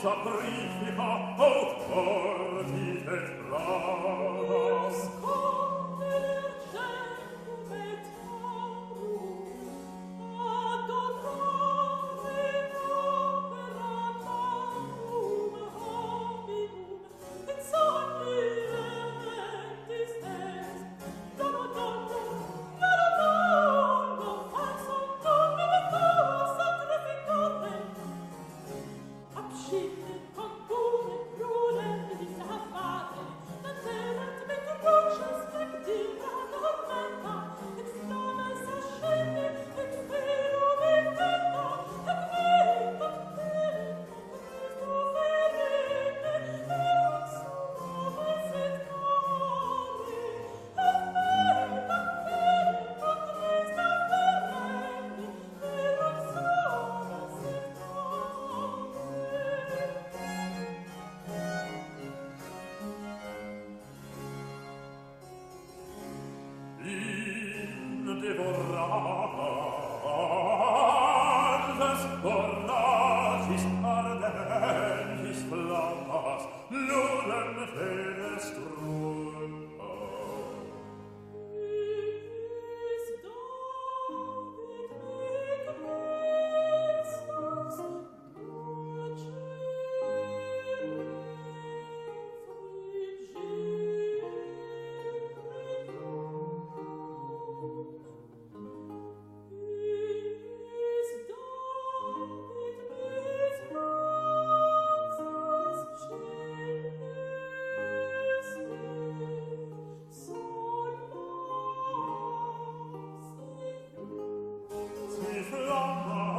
sacrifica, aut partite brava.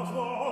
Oh.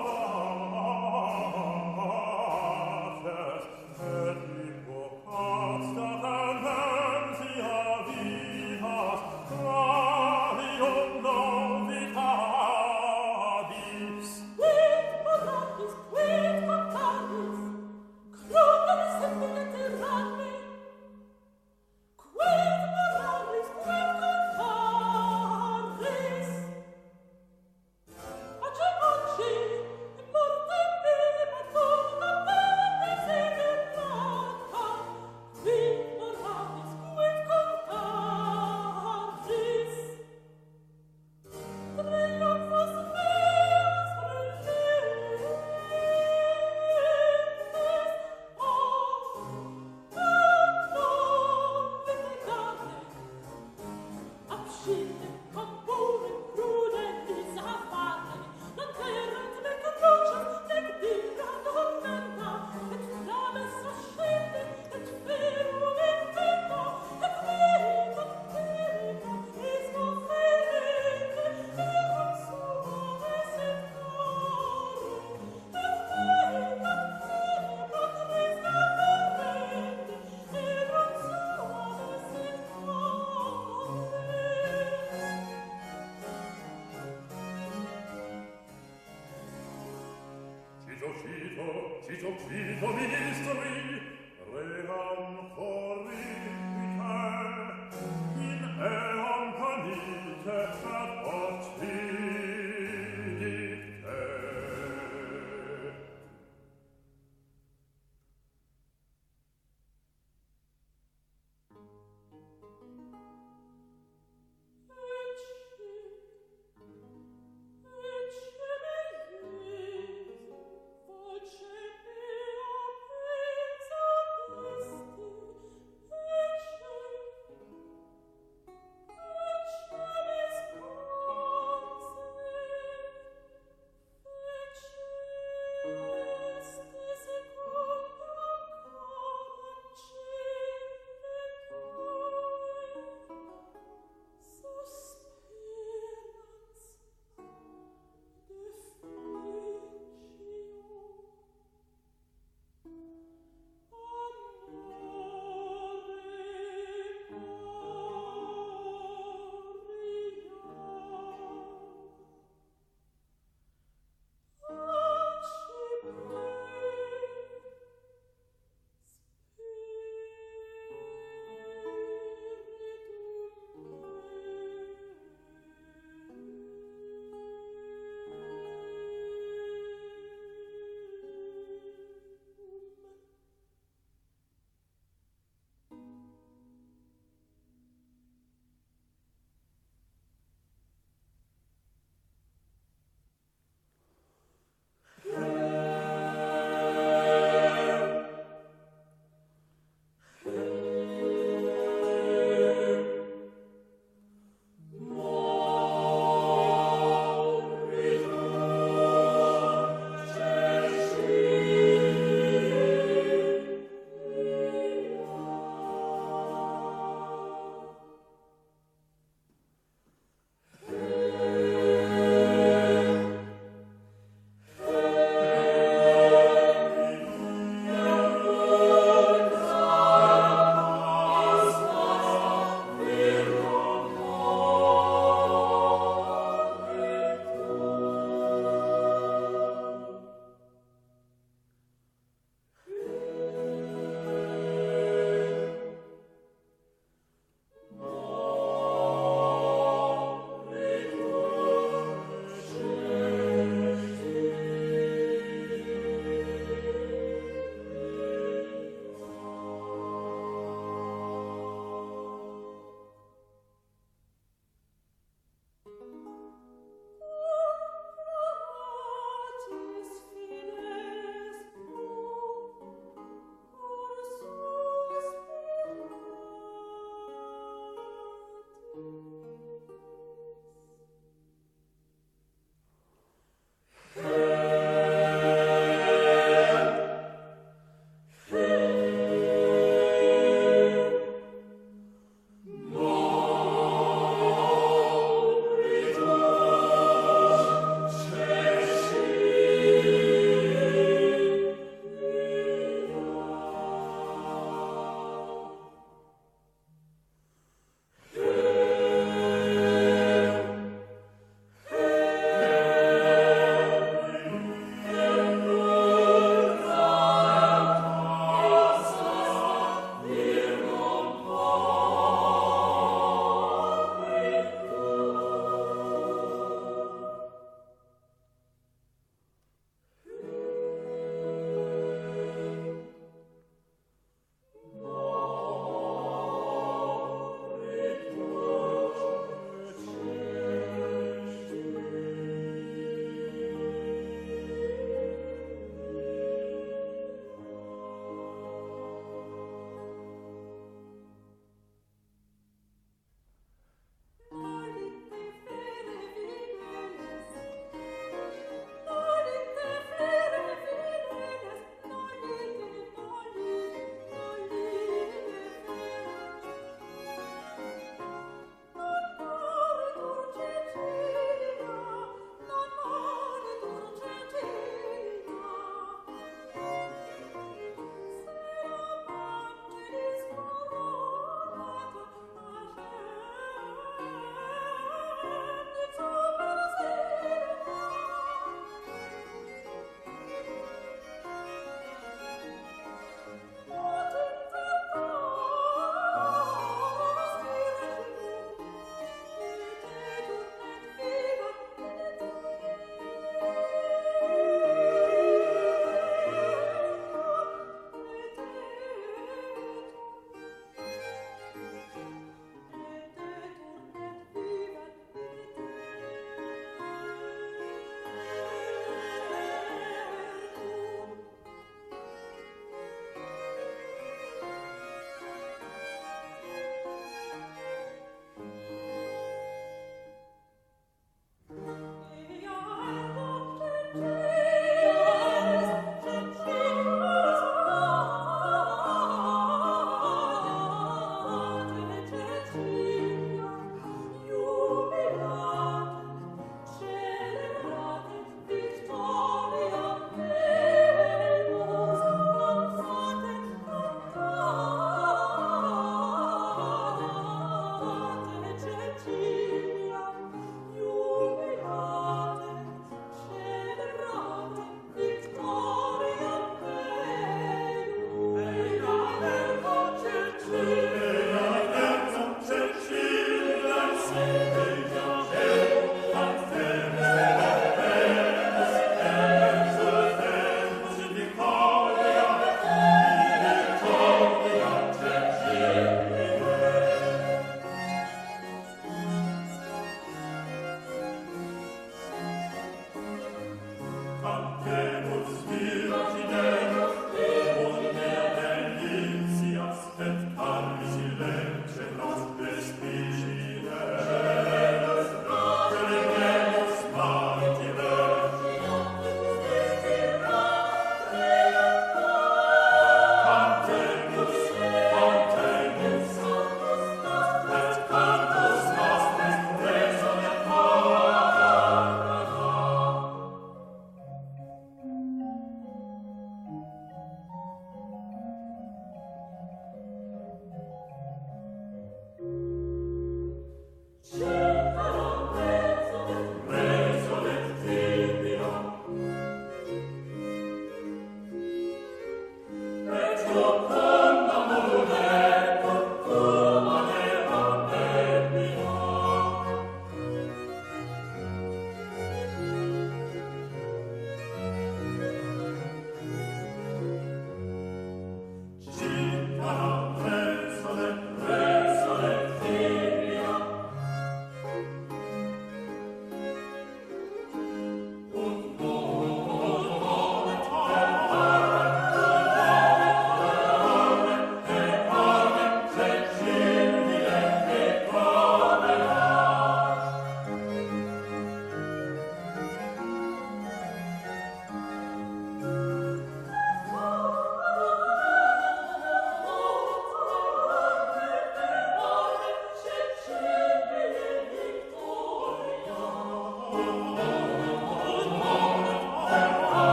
cito, cito, cito, ministri,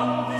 Oh.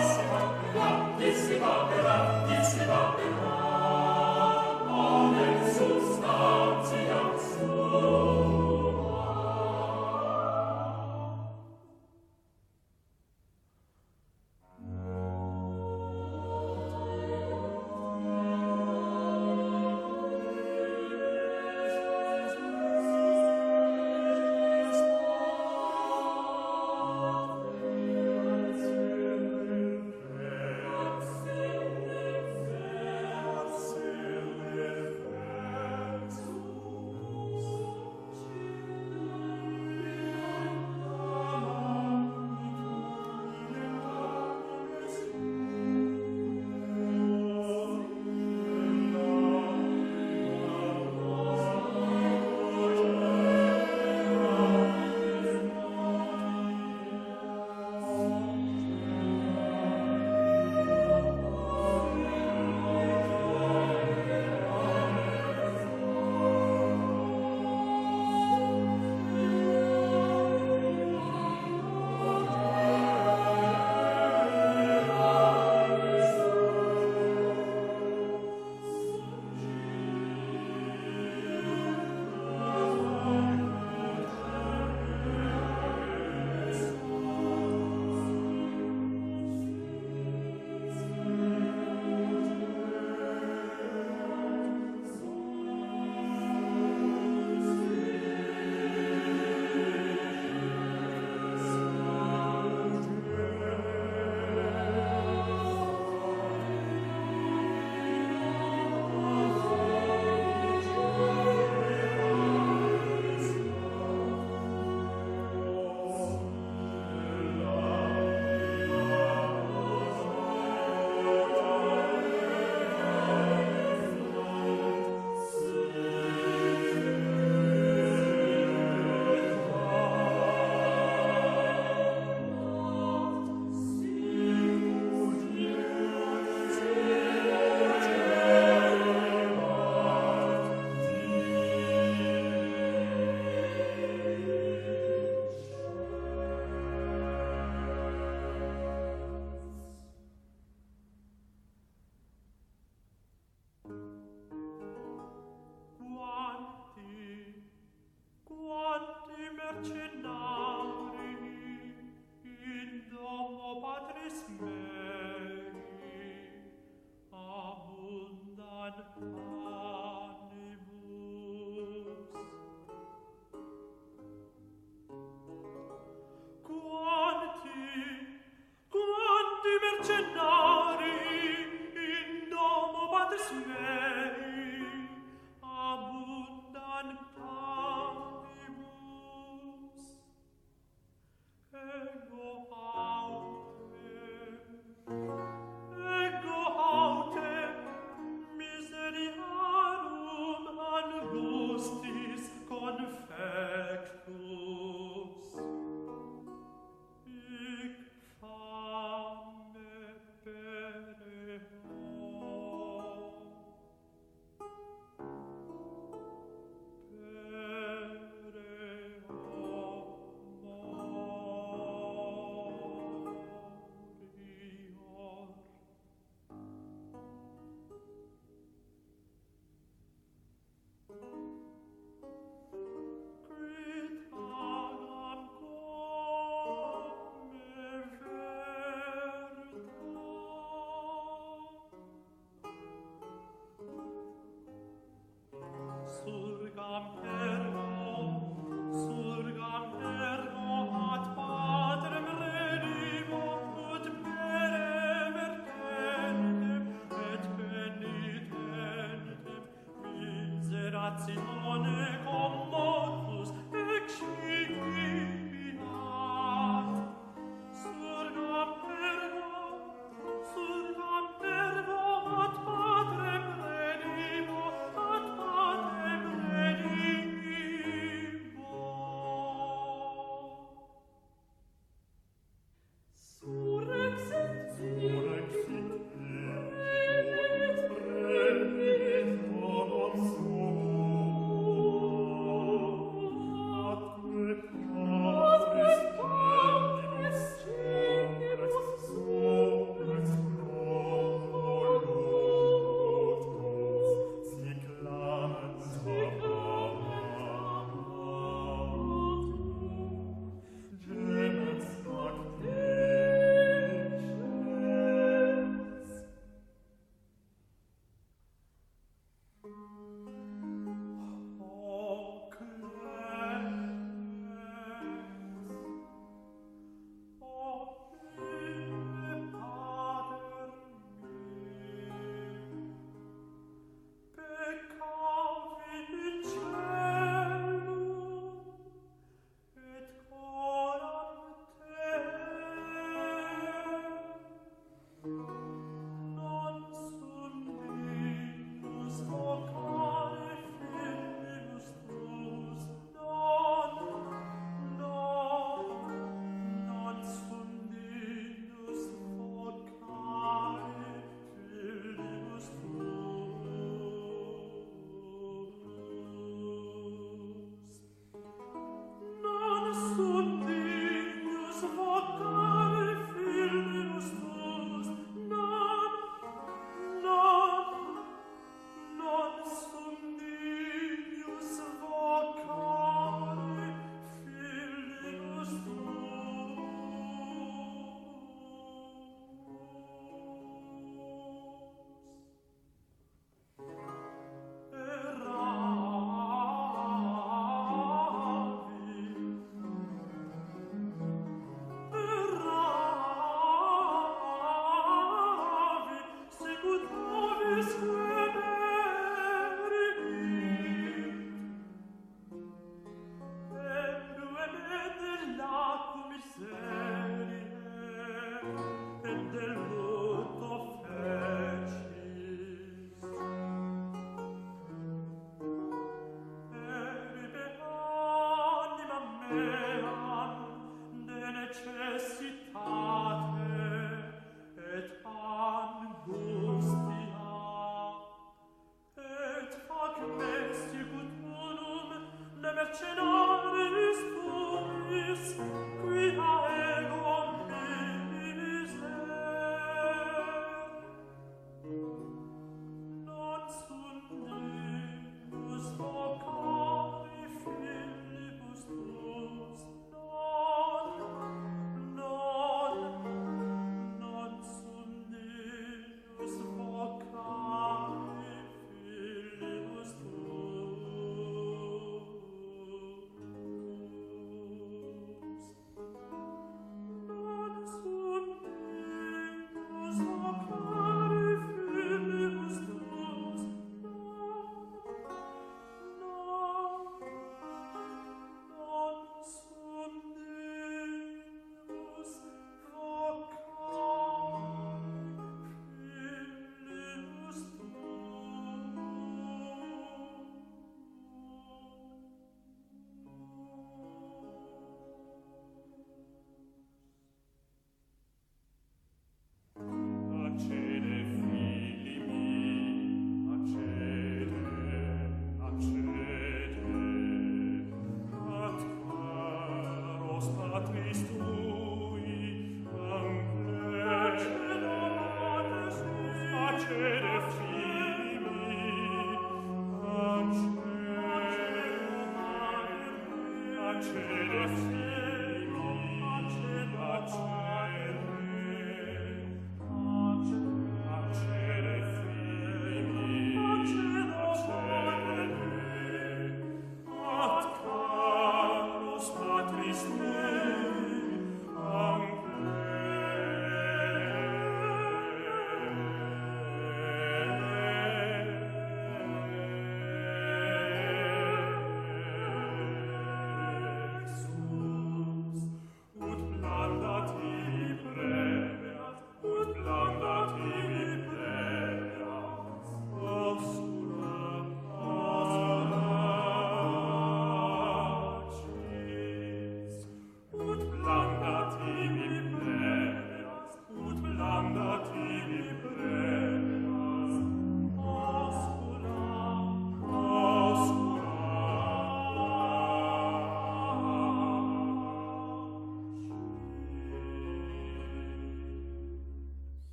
Grazie, Signore.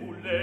nulle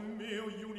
mio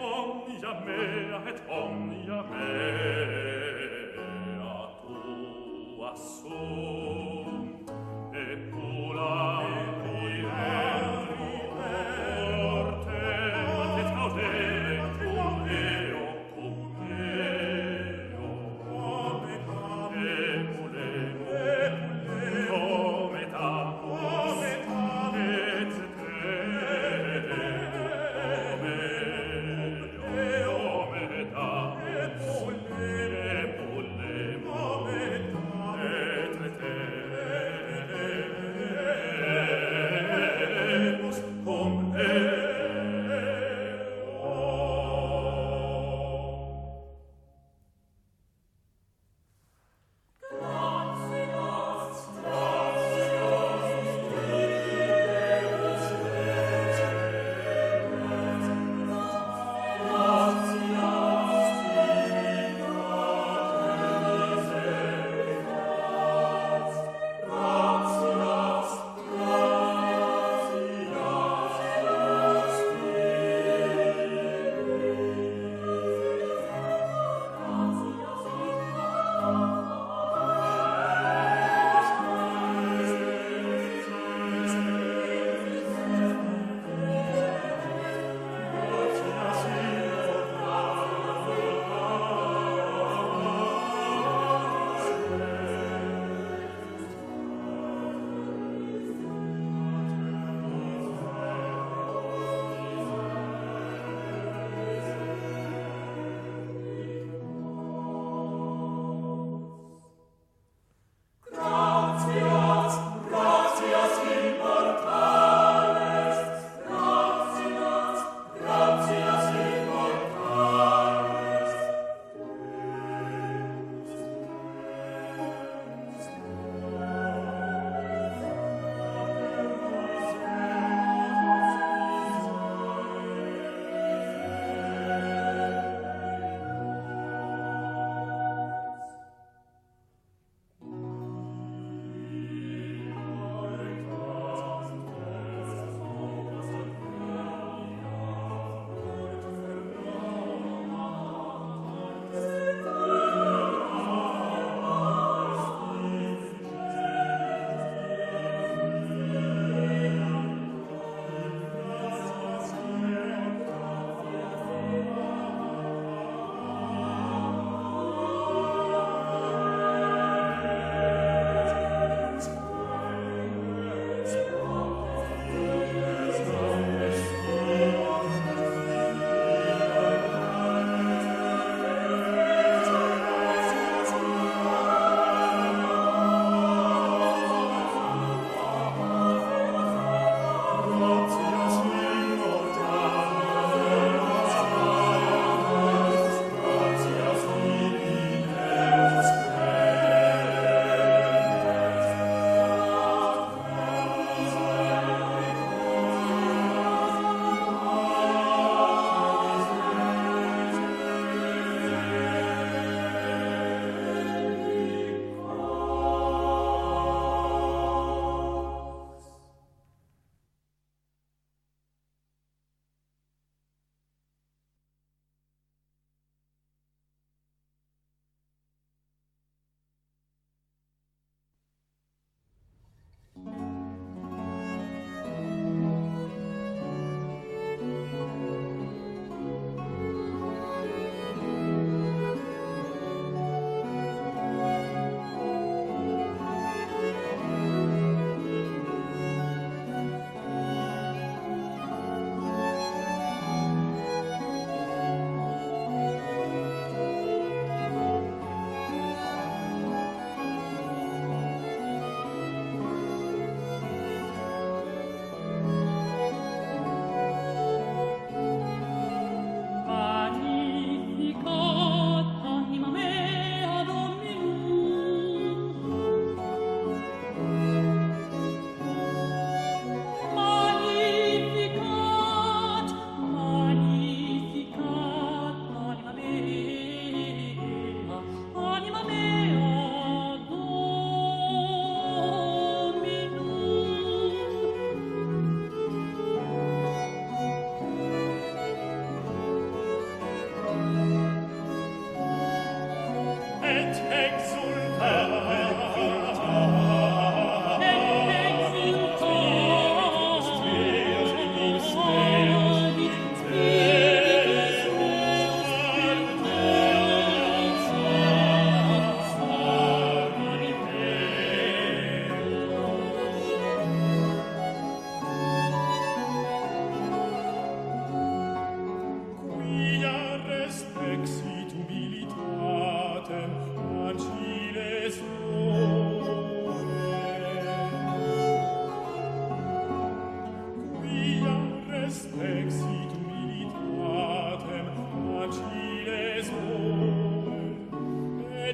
omnia mea et omnia mea tua sola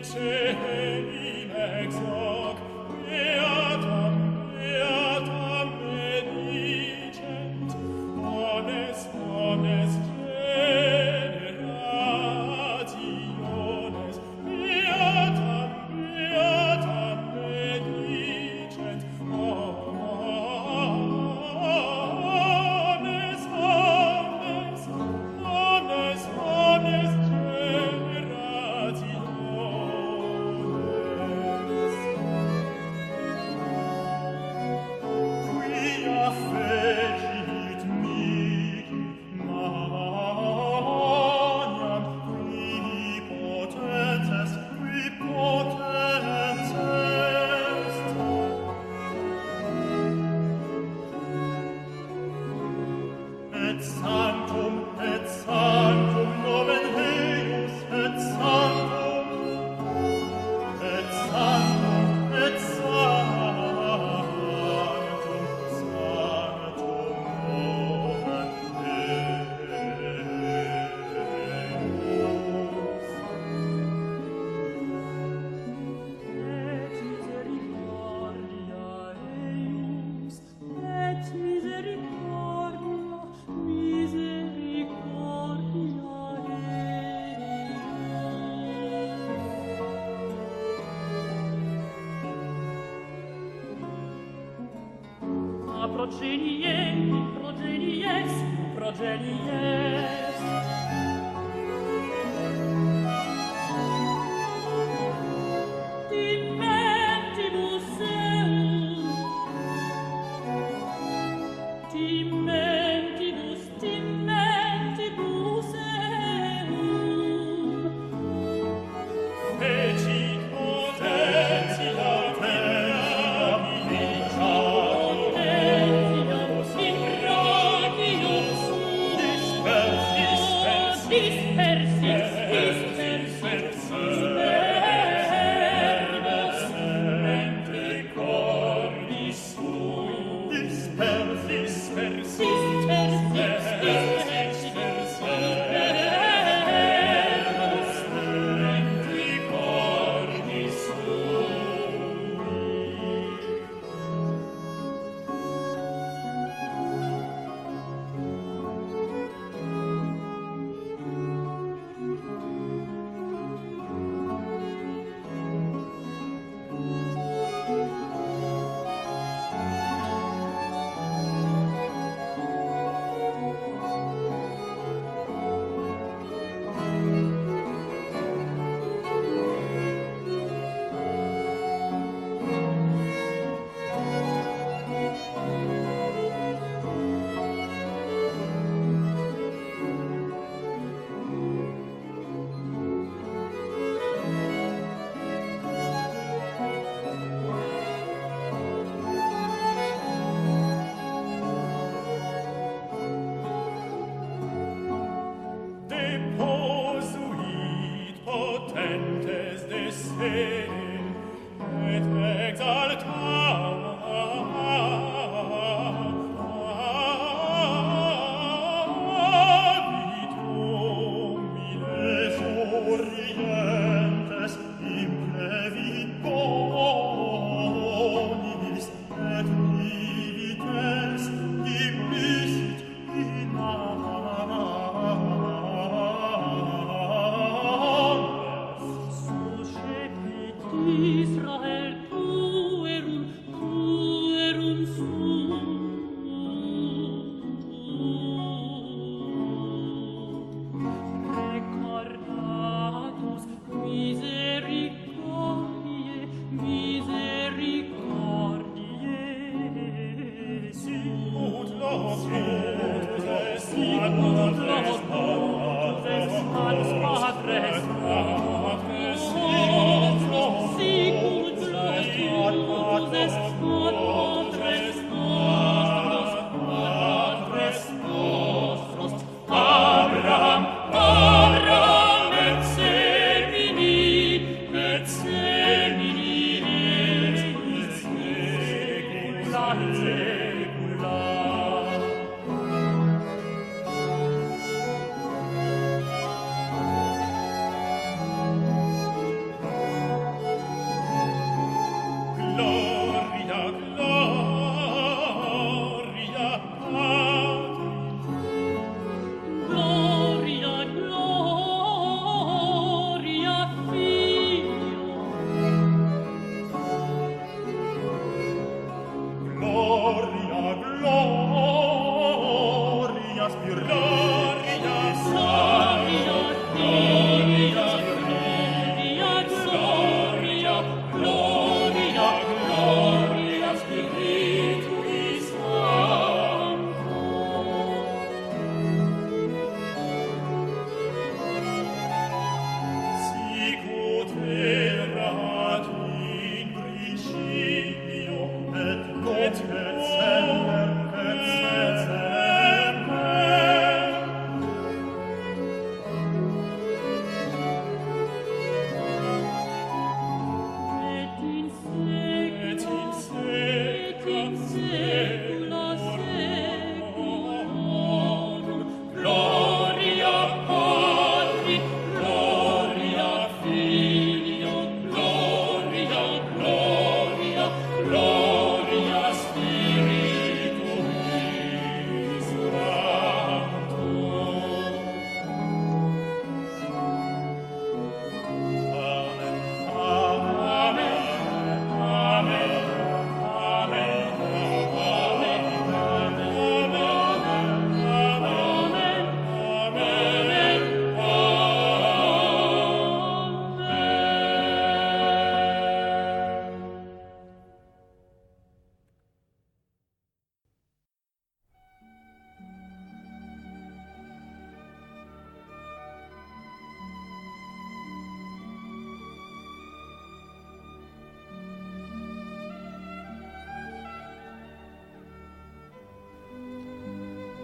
ecce in exo